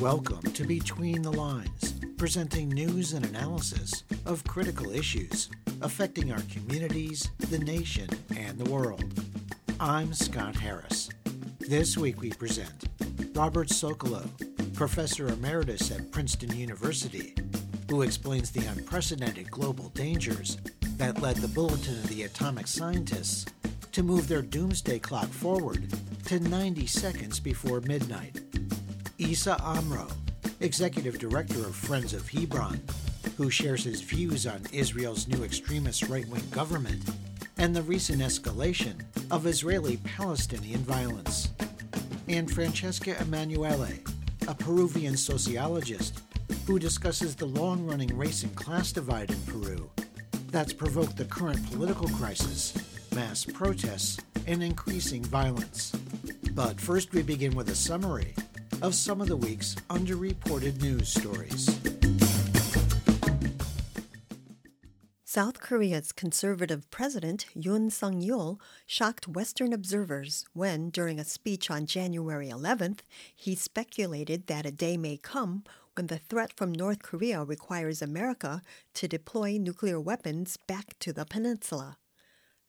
Welcome to Between the Lines, presenting news and analysis of critical issues affecting our communities, the nation, and the world. I'm Scott Harris. This week we present Robert Socolow, Professor Emeritus at Princeton University, who explains the unprecedented global dangers that led the Bulletin of the Atomic Scientists to move their doomsday clock forward to 90 seconds before midnight. Issa Amro, Executive Director of Friends of Hebron, who shares his views on Israel's new extremist right wing government and the recent escalation of Israeli Palestinian violence. And Francesca Emanuele, a Peruvian sociologist who discusses the long running race and class divide in Peru that's provoked the current political crisis, mass protests, and increasing violence. But first, we begin with a summary of some of the week's underreported news stories. South Korea's conservative president Yoon Suk Yeol shocked Western observers when, during a speech on January 11th, he speculated that a day may come when the threat from North Korea requires America to deploy nuclear weapons back to the peninsula.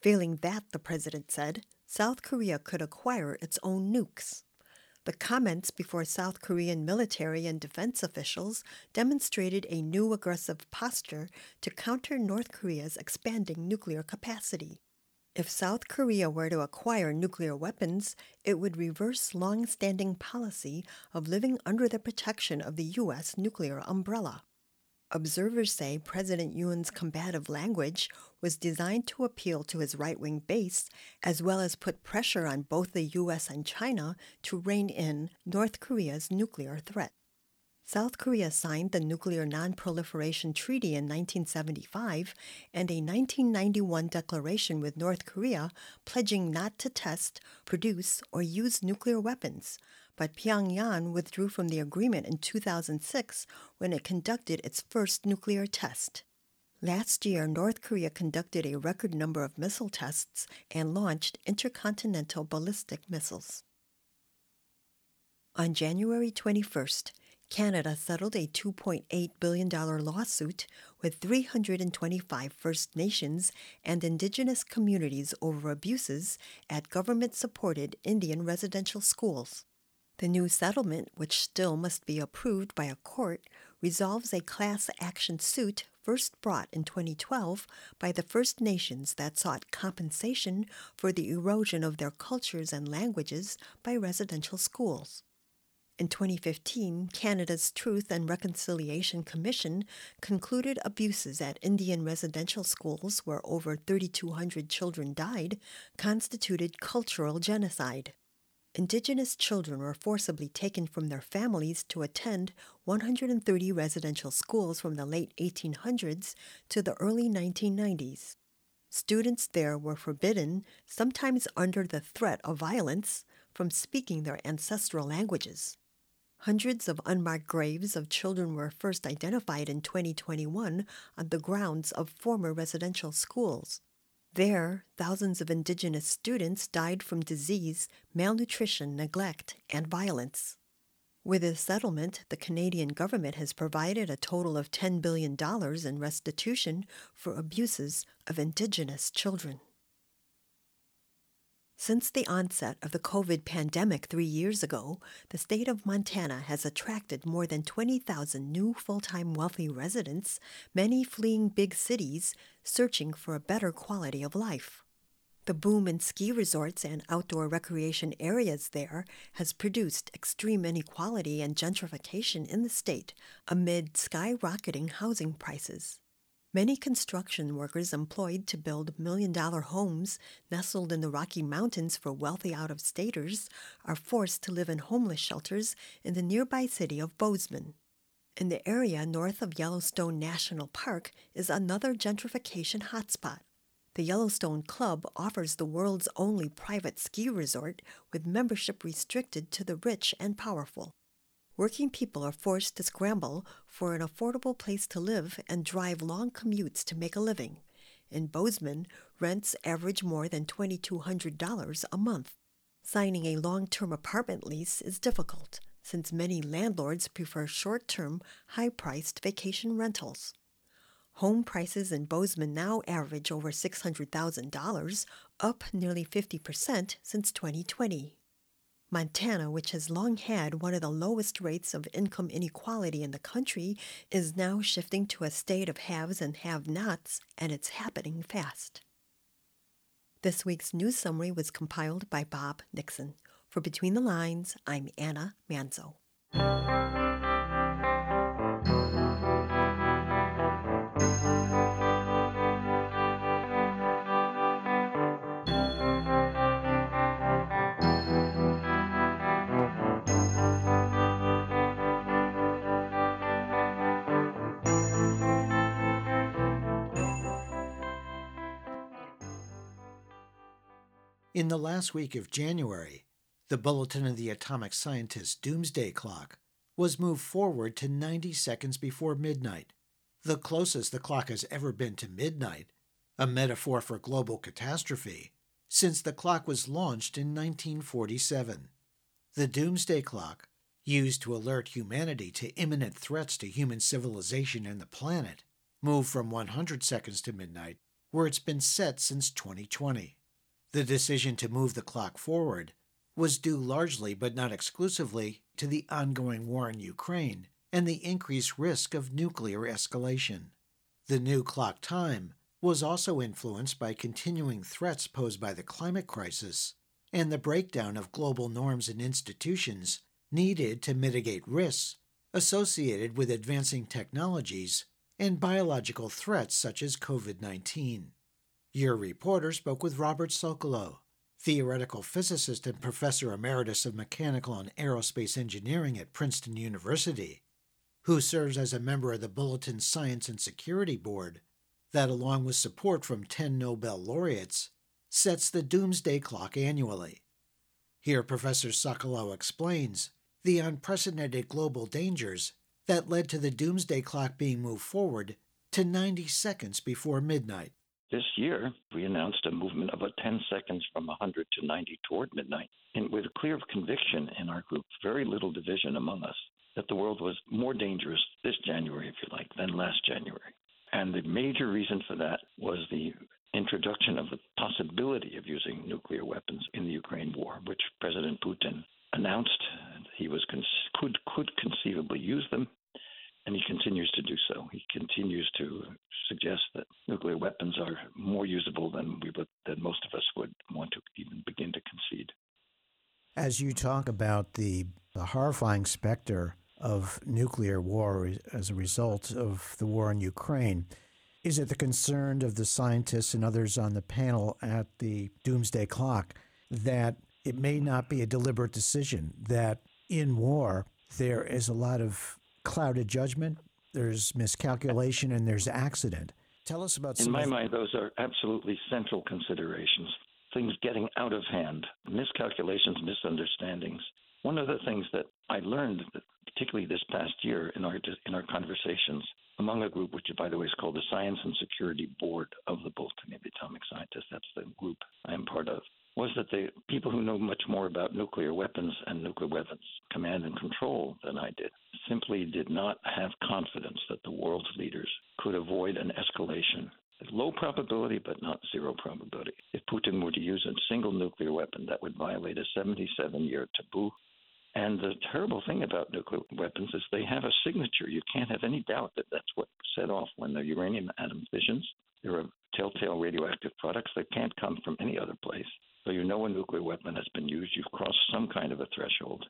Failing that, the president said, South Korea could acquire its own nukes. The comments before South Korean military and defense officials demonstrated a new aggressive posture to counter North Korea's expanding nuclear capacity. If South Korea were to acquire nuclear weapons, it would reverse long standing policy of living under the protection of the U.S. nuclear umbrella. Observers say President Yoon's combative language was designed to appeal to his right wing base, as well as put pressure on both the U.S. and China to rein in North Korea's nuclear threat. South Korea signed the Nuclear Non-Proliferation Treaty in 1975 and a 1991 declaration with North Korea pledging not to test, produce, or use nuclear weapons, but Pyongyang withdrew from the agreement in 2006 when it conducted its first nuclear test. Last year, North Korea conducted a record number of missile tests and launched intercontinental ballistic missiles. On January 21st, Canada settled a $2.8 billion lawsuit with 325 First Nations and Indigenous communities over abuses at government supported Indian residential schools. The new settlement, which still must be approved by a court, resolves a class action suit first brought in 2012 by the First Nations that sought compensation for the erosion of their cultures and languages by residential schools. In 2015, Canada's Truth and Reconciliation Commission concluded abuses at Indian residential schools where over 3,200 children died constituted cultural genocide. Indigenous children were forcibly taken from their families to attend 130 residential schools from the late 1800s to the early 1990s. Students there were forbidden, sometimes under the threat of violence, from speaking their ancestral languages. Hundreds of unmarked graves of children were first identified in 2021 on the grounds of former residential schools. There, thousands of Indigenous students died from disease, malnutrition, neglect, and violence. With this settlement, the Canadian government has provided a total of $10 billion in restitution for abuses of Indigenous children. Since the onset of the COVID pandemic three years ago, the state of Montana has attracted more than 20,000 new full time wealthy residents, many fleeing big cities, searching for a better quality of life. The boom in ski resorts and outdoor recreation areas there has produced extreme inequality and gentrification in the state amid skyrocketing housing prices. Many construction workers employed to build million dollar homes nestled in the Rocky Mountains for wealthy out of staters are forced to live in homeless shelters in the nearby city of Bozeman. In the area north of Yellowstone National Park is another gentrification hotspot. The Yellowstone Club offers the world's only private ski resort with membership restricted to the rich and powerful. Working people are forced to scramble for an affordable place to live and drive long commutes to make a living. In Bozeman, rents average more than $2,200 a month. Signing a long term apartment lease is difficult since many landlords prefer short term, high priced vacation rentals. Home prices in Bozeman now average over $600,000, up nearly 50% since 2020. Montana, which has long had one of the lowest rates of income inequality in the country, is now shifting to a state of haves and have nots, and it's happening fast. This week's news summary was compiled by Bob Nixon. For Between the Lines, I'm Anna Manzo. In the last week of January, the Bulletin of the Atomic Scientist Doomsday Clock was moved forward to 90 seconds before midnight, the closest the clock has ever been to midnight, a metaphor for global catastrophe, since the clock was launched in 1947. The Doomsday Clock, used to alert humanity to imminent threats to human civilization and the planet, moved from 100 seconds to midnight, where it's been set since 2020. The decision to move the clock forward was due largely, but not exclusively, to the ongoing war in Ukraine and the increased risk of nuclear escalation. The new clock time was also influenced by continuing threats posed by the climate crisis and the breakdown of global norms and institutions needed to mitigate risks associated with advancing technologies and biological threats such as COVID 19. Your reporter spoke with Robert Socolow, theoretical physicist and professor emeritus of mechanical and aerospace engineering at Princeton University, who serves as a member of the Bulletin Science and Security Board, that, along with support from 10 Nobel laureates, sets the doomsday clock annually. Here, Professor Socolow explains the unprecedented global dangers that led to the doomsday clock being moved forward to 90 seconds before midnight. This year, we announced a movement of about 10 seconds from 100 to 90 toward midnight, and with a clear conviction in our group, very little division among us, that the world was more dangerous this January, if you like, than last January. And the major reason for that was the introduction of the possibility of using nuclear weapons in the Ukraine war, which President Putin announced. He was could could conceivably use them and he continues to do so. He continues to suggest that nuclear weapons are more usable than we would, than most of us would want to even begin to concede. As you talk about the, the horrifying specter of nuclear war as a result of the war in Ukraine, is it the concern of the scientists and others on the panel at the Doomsday Clock that it may not be a deliberate decision, that in war there is a lot of clouded judgment, there's miscalculation, and there's accident. Tell us about. In my mind, those are absolutely central considerations. Things getting out of hand, miscalculations, misunderstandings. One of the things that I learned, particularly this past year in our in our conversations among a group, which by the way is called the Science and Security Board of the Bulletin of Atomic Scientists. That's the group I am part of was that the people who know much more about nuclear weapons and nuclear weapons command and control than I did simply did not have confidence that the world's leaders could avoid an escalation. Low probability, but not zero probability. If Putin were to use a single nuclear weapon, that would violate a 77 year taboo. And the terrible thing about nuclear weapons is they have a signature. You can't have any doubt that that's what set off when the uranium atom fissions. There are telltale radioactive products that can't come from any other place. So you know a nuclear weapon has been used, you've crossed some kind of a threshold.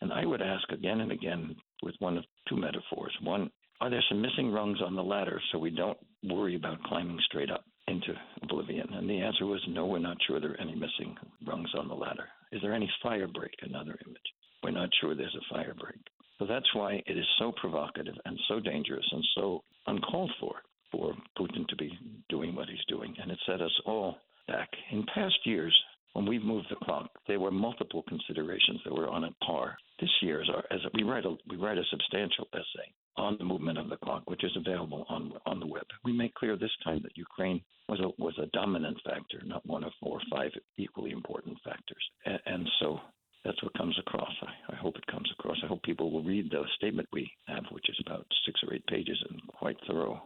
And I would ask again and again with one of two metaphors. One, are there some missing rungs on the ladder so we don't worry about climbing straight up into oblivion? And the answer was no, we're not sure there are any missing rungs on the ladder. Is there any fire break? Another image. We're not sure there's a fire break. So that's why it is so provocative and so dangerous and so uncalled for for Putin to be doing what he's doing. And it set us all back. In past years, when we moved the clock, there were multiple considerations that were on a par. This year, as, as we write a we write a substantial essay on the movement of the clock, which is available on on the web. We make clear this time that Ukraine was a was a dominant factor, not one of four or five equally important factors. And, and so that's what comes across. I, I, hope it comes across. I hope people will read the statement we have, which is about six or eight pages and quite thorough.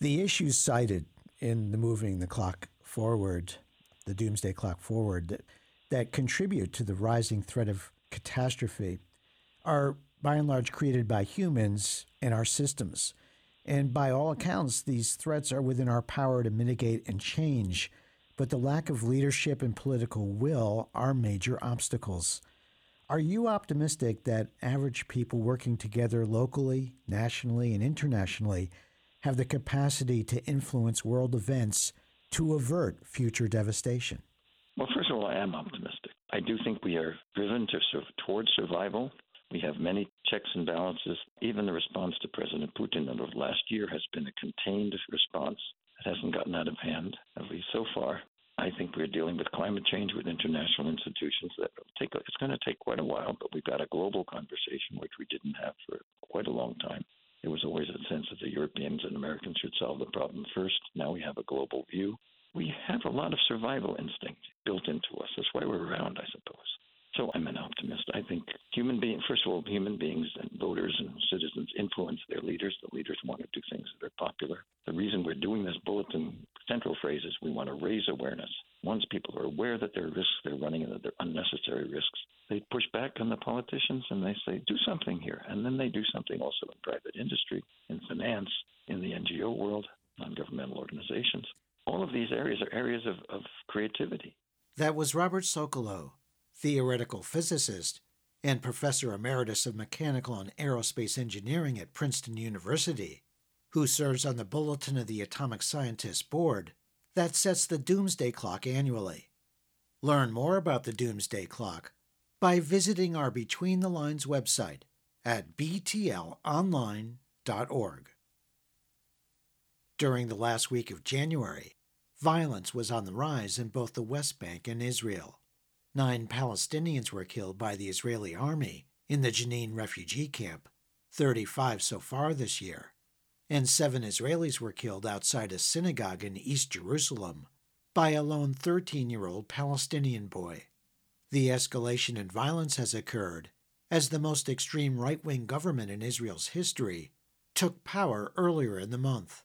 The issues cited in the moving the clock forward the doomsday clock forward, that, that contribute to the rising threat of catastrophe are by and large created by humans and our systems. And by all accounts, these threats are within our power to mitigate and change. But the lack of leadership and political will are major obstacles. Are you optimistic that average people working together locally, nationally, and internationally have the capacity to influence world events to avert future devastation? Well, first of all, I am optimistic. I do think we are driven to, towards survival we have many checks and balances. Even the response to President Putin over last year has been a contained response. It hasn't gotten out of hand, at least so far. I think we're dealing with climate change with international institutions that take it's going to take quite a while, but we've got a global conversation which we didn't have for quite a long time. There was always a sense that the Europeans and Americans should solve the problem first. Now we have a global view. We have a lot of survival instinct built into us. That's why we're around, I suppose. So I'm an optimist. I think human beings, first of all, human beings and voters and citizens influence their leaders. The leaders want to do things that are popular. The reason we're doing this bulletin central phrase is we want to raise awareness. Once people are aware that there are risks they're running and that they're unnecessary risks, they push back on the politicians and they say, do something here. And then they do something also in private industry, in finance, in the NGO world, non governmental organizations. All of these areas are areas of, of creativity. That was Robert Socolow theoretical physicist and professor emeritus of mechanical and aerospace engineering at Princeton University, who serves on the Bulletin of the Atomic Scientists Board that sets the Doomsday Clock annually. Learn more about the Doomsday Clock by visiting our Between the Lines website at btlonline.org. During the last week of January, violence was on the rise in both the West Bank and Israel. Nine Palestinians were killed by the Israeli army in the Jenin refugee camp, 35 so far this year, and seven Israelis were killed outside a synagogue in East Jerusalem by a lone 13 year old Palestinian boy. The escalation in violence has occurred as the most extreme right wing government in Israel's history took power earlier in the month.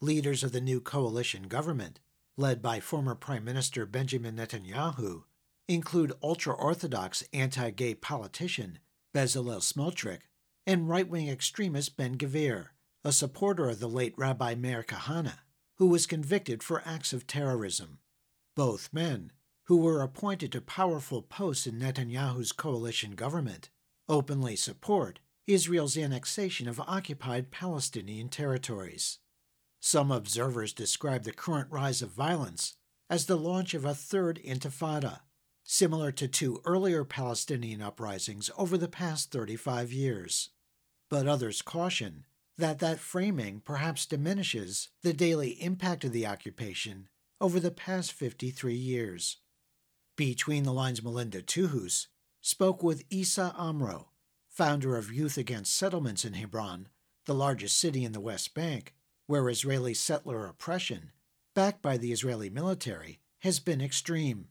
Leaders of the new coalition government, led by former Prime Minister Benjamin Netanyahu, include ultra Orthodox anti gay politician Bezalel Smotrich and right wing extremist Ben Gvir, a supporter of the late Rabbi Meir Kahana, who was convicted for acts of terrorism. Both men, who were appointed to powerful posts in Netanyahu's coalition government, openly support Israel's annexation of occupied Palestinian territories. Some observers describe the current rise of violence as the launch of a third intifada, similar to two earlier Palestinian uprisings over the past 35 years. But others caution that that framing perhaps diminishes the daily impact of the occupation over the past 53 years. Between the Lines Melinda Tuhus spoke with Issa Amro, founder of Youth Against Settlements in Hebron, the largest city in the West Bank, where Israeli settler oppression, backed by the Israeli military, has been extreme.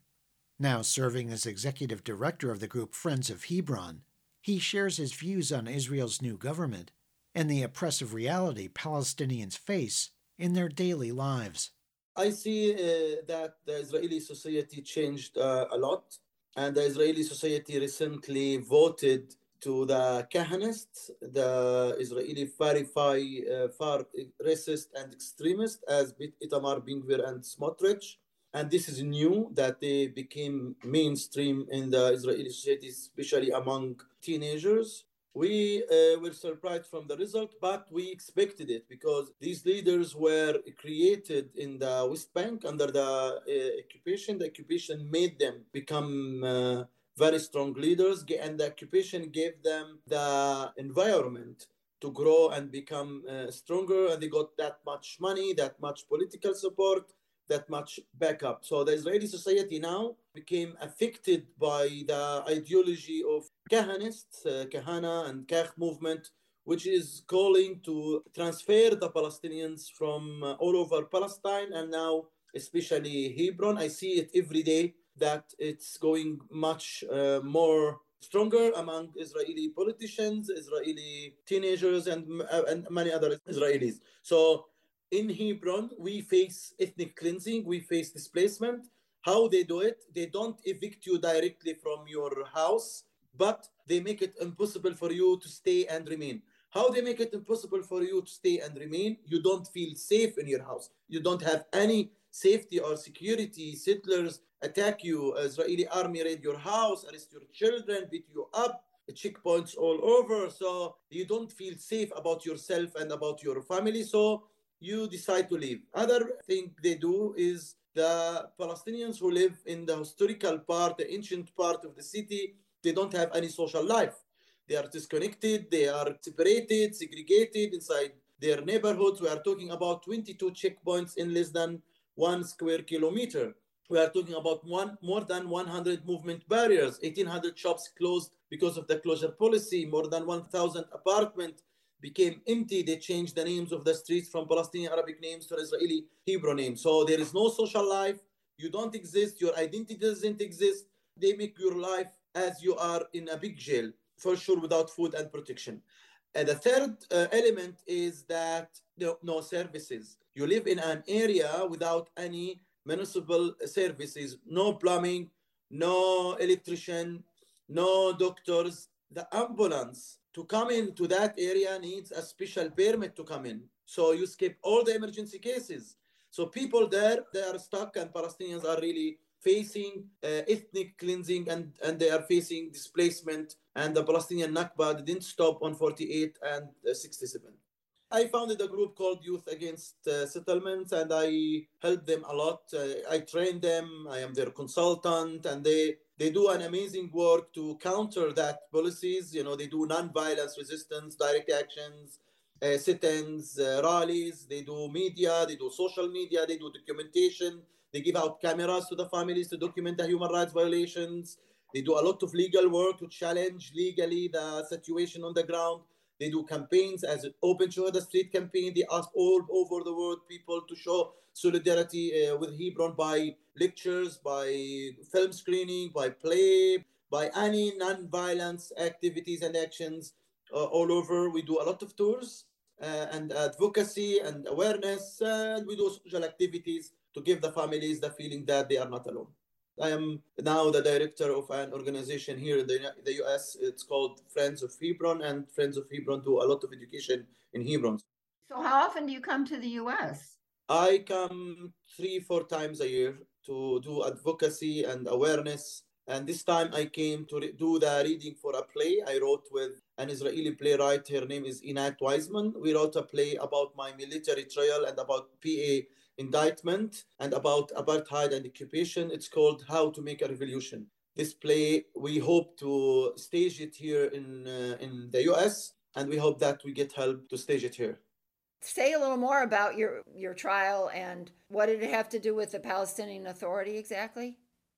Now serving as executive director of the group Friends of Hebron, he shares his views on Israel's new government and the oppressive reality Palestinians face in their daily lives. I see uh, that the Israeli society changed uh, a lot, and the Israeli society recently voted to the Kahanists, the Israeli very far, uh, far racist and extremist, as Itamar Ben-Gvir and Smotrich and this is new that they became mainstream in the Israeli society, especially among teenagers. We uh, were surprised from the result, but we expected it because these leaders were created in the West Bank under the uh, occupation. The occupation made them become uh, very strong leaders, and the occupation gave them the environment to grow and become uh, stronger. And they got that much money, that much political support, that much backup. So the Israeli society now became affected by the ideology of Kahanists, uh, Kahana and Kach movement, which is calling to transfer the Palestinians from uh, all over Palestine and now especially Hebron. I see it every day that it's going much uh, more stronger among Israeli politicians, Israeli teenagers, and, uh, and many other Israelis. So in Hebron, we face ethnic cleansing, we face displacement. How they do it, they don't evict you directly from your house, but they make it impossible for you to stay and remain. How they make it impossible for you to stay and remain? You don't feel safe in your house. You don't have any safety or security. Settlers attack you. Israeli army raid your house, arrest your children, beat you up. Checkpoints all over. So you don't feel safe about yourself and about your family. So you decide to leave. Other thing they do is the Palestinians who live in the historical part, the ancient part of the city, they don't have any social life. They are disconnected, they are separated, segregated inside their neighborhoods. We are talking about 22 checkpoints in less than one square kilometer. We are talking about one, more than 100 movement barriers, 1,800 shops closed because of the closure policy, more than 1,000 apartments became empty. They changed the names of the streets from Palestinian Arabic names to Israeli Hebrew names. So there is no social life. You don't exist. Your identity doesn't exist. They make your life as you are in a big jail, for sure, without food and protection. And the third uh, element is that no, no services. You live in an area without any municipal services, no plumbing, no electrician, no doctors. The ambulance to come into that area needs a special permit to come in. So you skip all the emergency cases. So people there, they are stuck, and Palestinians are really facing uh, ethnic cleansing and, and they are facing displacement. And the Palestinian Nakba didn't stop on 48 and uh, 67. I founded a group called Youth Against uh, Settlements and I helped them a lot. Uh, I trained them, I am their consultant, and they, they do an amazing work to counter that policies. You know, they do non-violence resistance, direct actions, uh, sit-ins, uh, rallies. They do media, they do social media, they do documentation. They give out cameras to the families to document the human rights violations. They do a lot of legal work to challenge legally the situation on the ground. They do campaigns as an Open Shuhada Street campaign. They ask all over the world people to show solidarity uh, with Hebron by lectures, by film screening, by play, by any non-violence activities and actions uh, all over. We do a lot of tours uh, and advocacy and awareness, and we do social activities to give the families the feeling that they are not alone. I am now the director of an organization here in the, the US. It's called Friends of Hebron, and Friends of Hebron do a lot of education in Hebron. So, how often do you come to the US? I come three, four times a year to do advocacy and awareness. And this time I came to re- do the reading for a play I wrote with an Israeli playwright. Her name is Einat Weizman. We wrote a play about my military trial and about PA indictment and about apartheid and occupation. It's called How to Make a Revolution. This play, we hope to stage it here in, uh, in the US, and we hope that we get help to stage it here. Say a little more about your, your trial and what did it have to do with the Palestinian Authority exactly?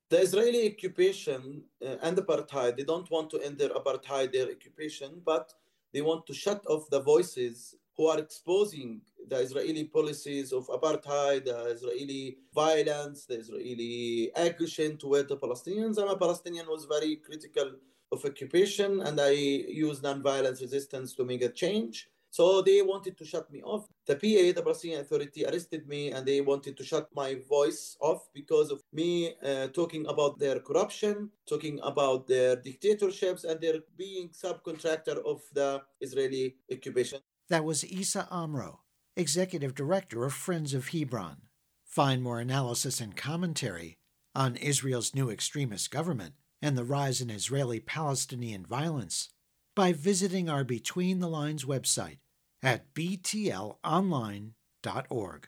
The Israeli occupation uh, and apartheid, they don't want to end their apartheid, their occupation, but they want to shut off the voices who are exposing the Israeli policies of apartheid, the Israeli violence, the Israeli aggression toward the Palestinians. I'm a Palestinian who was very critical of occupation, and I use nonviolence resistance to make a change. So they wanted to shut me off. The PA, the Palestinian Authority, arrested me and they wanted to shut my voice off because of me uh, talking about their corruption, talking about their dictatorships, and their being subcontractor of the Israeli occupation. That was Issa Amro, Executive Director of Friends of Hebron. Find more analysis and commentary on Israel's new extremist government and the rise in Israeli Palestinian violence by visiting our Between the Lines website at btlonline.org.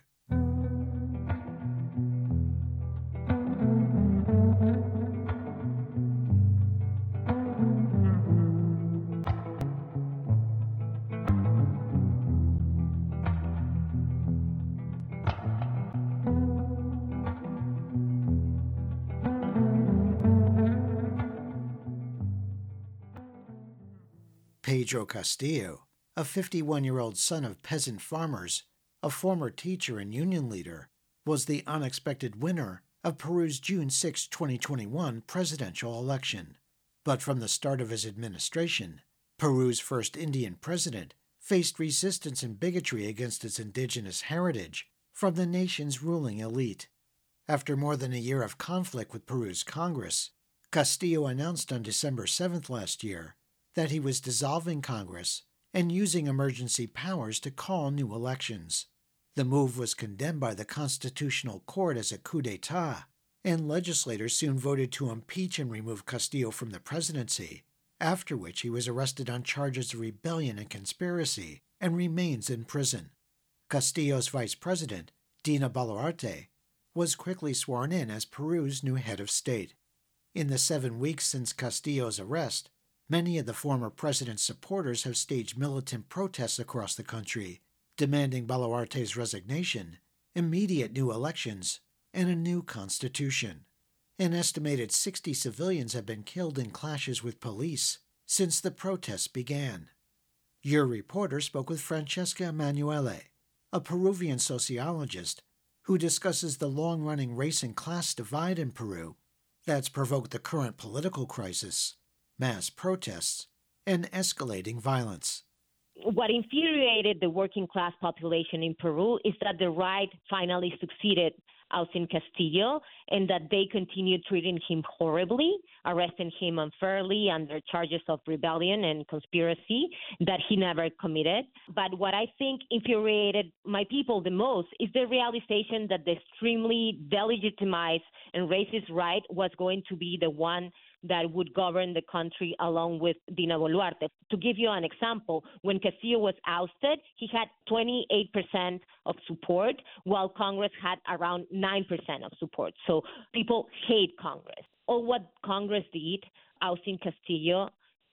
Pedro Castillo, a 51 year old son of peasant farmers, a former teacher and union leader, was the unexpected winner of Peru's June 6, 2021 presidential election. But from the start of his administration, Peru's first Indian president faced resistance and bigotry against its indigenous heritage from the nation's ruling elite. After more than a year of conflict with Peru's Congress, Castillo announced on December 7th last year that he was dissolving Congress and using emergency powers to call new elections. The move was condemned by the Constitutional Court as a coup d'etat, and legislators soon voted to impeach and remove Castillo from the presidency, after which he was arrested on charges of rebellion and conspiracy and remains in prison. Castillo's vice president, Dina Boluarte, was quickly sworn in as Peru's new head of state. In the seven weeks since Castillo's arrest, many of the former president's supporters have staged militant protests across the country, demanding Boluarte's resignation, immediate new elections, and a new constitution. An estimated 60 civilians have been killed in clashes with police since the protests began. Your reporter spoke with Francesca Emanuele, a Peruvian sociologist who discusses the long running race and class divide in Peru that's provoked the current political crisis, mass protests, and escalating violence. What infuriated the working class population in Peru is that the right finally succeeded Ausin Castillo, and that they continued treating him horribly, arresting him unfairly under charges of rebellion and conspiracy that he never committed. But what I think infuriated my people the most is the realization that the extremely delegitimized and racist right was going to be the one that would govern the country along with Dina Boluarte. To give you an example, when Castillo was ousted, he had 28% of support, while Congress had around 9% of support. So people hate Congress. All what Congress did, ousting Castillo,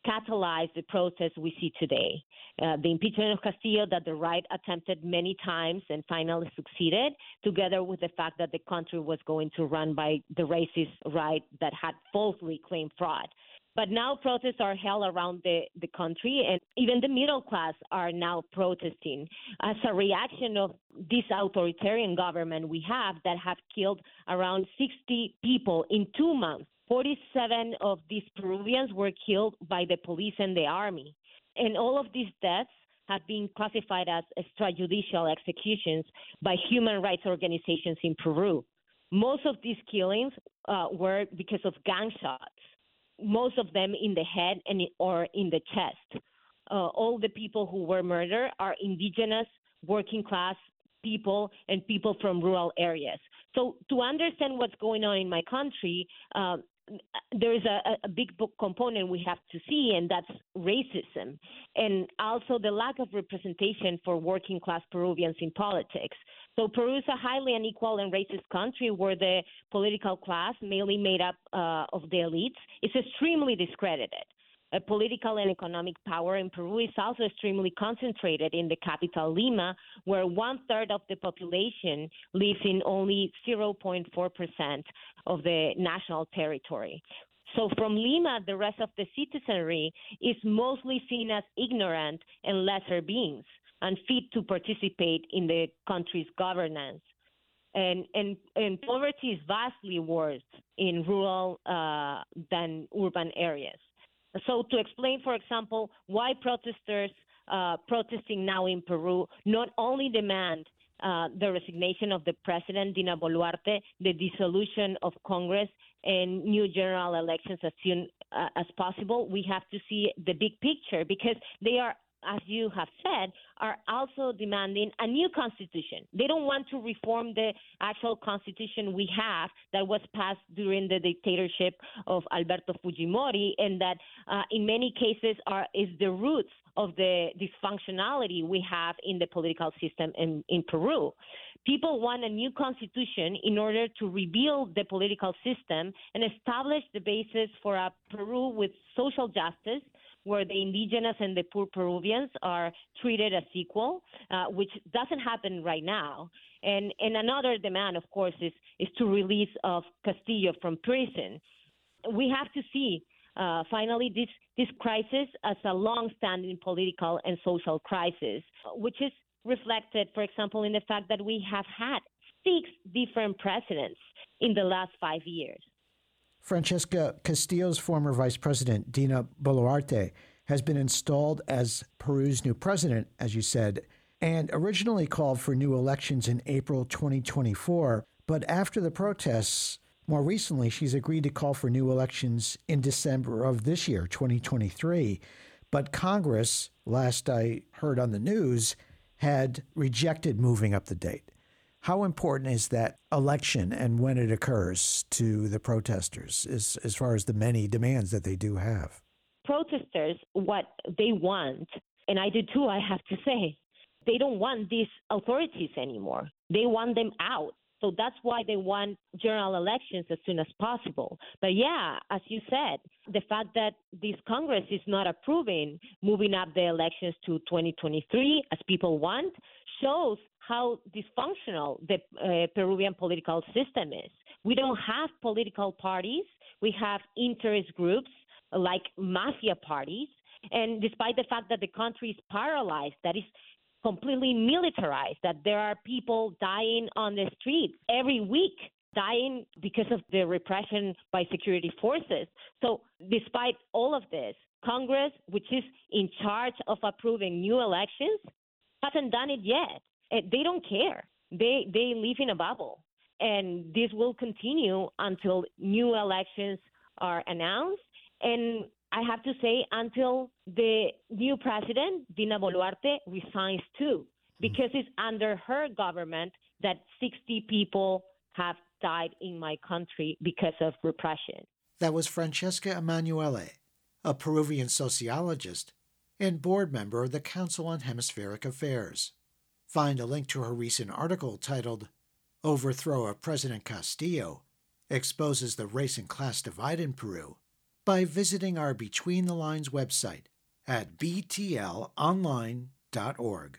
catalyzed the process we see today. Uh, the impeachment of Castillo that the right attempted many times and finally succeeded, together with the fact that the country was going to run by the racist right that had falsely claimed fraud. But now protests are held around the, the country, and even the middle class are now protesting as a reaction of this authoritarian government we have that have killed around 60 people in two months 47 of these Peruvians were killed by the police and the army. And all of these deaths have been classified as extrajudicial executions by human rights organizations in Peru. Most of these killings uh, were because of gunshots, most of them in the head and or in the chest. Uh, all the people who were murdered are indigenous, working class people, and people from rural areas. So, to understand what's going on in my country, uh, there is a, a big component we have to see, and that's racism, and also the lack of representation for working class Peruvians in politics. So Peru is a highly unequal and racist country where the political class, mainly made up uh, of the elites, is extremely discredited political and economic power in Peru is also extremely concentrated in the capital, Lima, where one third of the population lives in only 0.4% of the national territory. So from Lima, the rest of the citizenry is mostly seen as ignorant and lesser beings, unfit to participate in the country's governance. And, and, and poverty is vastly worse in rural uh, than urban areas. So, to explain, for example, why protesters uh, protesting now in Peru not only demand uh, the resignation of the president, Dina Boluarte, the dissolution of Congress, and new general elections as soon uh, as possible, we have to see the big picture because they are as you have said, are also demanding a new constitution. They don't want to reform the actual constitution we have that was passed during the dictatorship of Alberto Fujimori, and that uh, in many cases are is the roots of the dysfunctionality we have in the political system in, in Peru. People want a new constitution in order to rebuild the political system and establish the basis for a Peru with social justice where the indigenous and the poor Peruvians are treated as equal, uh, which doesn't happen right now. And, and another demand, of course, is, is to release of Castillo from prison. We have to see uh, finally this this crisis as a long-standing political and social crisis, which is reflected, for example, in the fact that we have had six different presidents in the last five years. Francesca Castillo's former vice president, Dina Boluarte, has been installed as Peru's new president, as you said, and originally called for new elections in April 2024. But after the protests, more recently, she's agreed to call for new elections in December of this year, 2023. But Congress, last I heard on the news, had rejected moving up the date. How important is that election and when it occurs to the protesters as, as far as the many demands that they do have? Protesters, what they want, and I do too, I have to say, they don't want these authorities anymore. They want them out. So that's why they want general elections as soon as possible. But yeah, as you said, the fact that this Congress is not approving moving up the elections to 2023 as people want shows how dysfunctional the uh, Peruvian political system is. We don't have political parties, we have interest groups like mafia parties. And despite the fact that the country is paralyzed, that is completely militarized, that there are people dying on the streets every week, dying because of the repression by security forces. So, despite all of this, Congress, which is in charge of approving new elections, hasn't done it yet. They don't care. They they live in a bubble, and this will continue until new elections are announced. And I have to say until the new president, Dina Boluarte, resigns too, because it's under her government that 60 people have died in my country because of repression. That was Francesca Emanuele, a Peruvian sociologist and board member of the Council on Hemispheric Affairs. Find a link to her recent article titled Overthrow of President Castillo Exposes the Race and Class Divide in Peru by visiting our Between the Lines website at btlonline.org.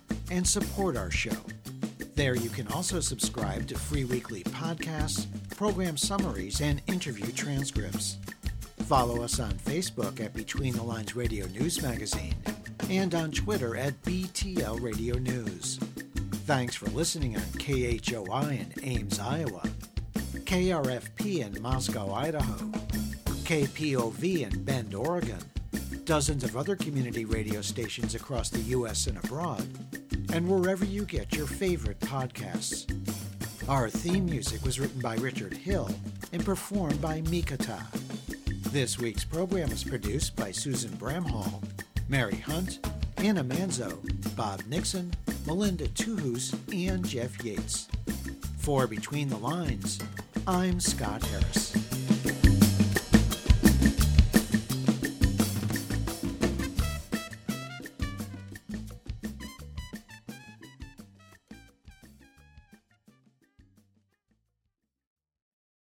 and support our show. There you can also subscribe to free weekly podcasts, program summaries, and interview transcripts. Follow us on Facebook at Between the Lines Radio News Magazine and on Twitter at BTL Radio News. Thanks for listening on KHOI in Ames, Iowa, KRFP in Moscow, Idaho, KPOV in Bend, Oregon, dozens of other community radio stations across the U.S. and abroad, and wherever you get your favorite podcasts. Our theme music was written by Richard Hill and performed by Mikata. This week's program was produced by Susan Bramhall, Mary Hunt, Anna Manzo, Bob Nixon, Melinda Tuhus, and Jeff Yates. For Between the Lines, I'm Scott Harris.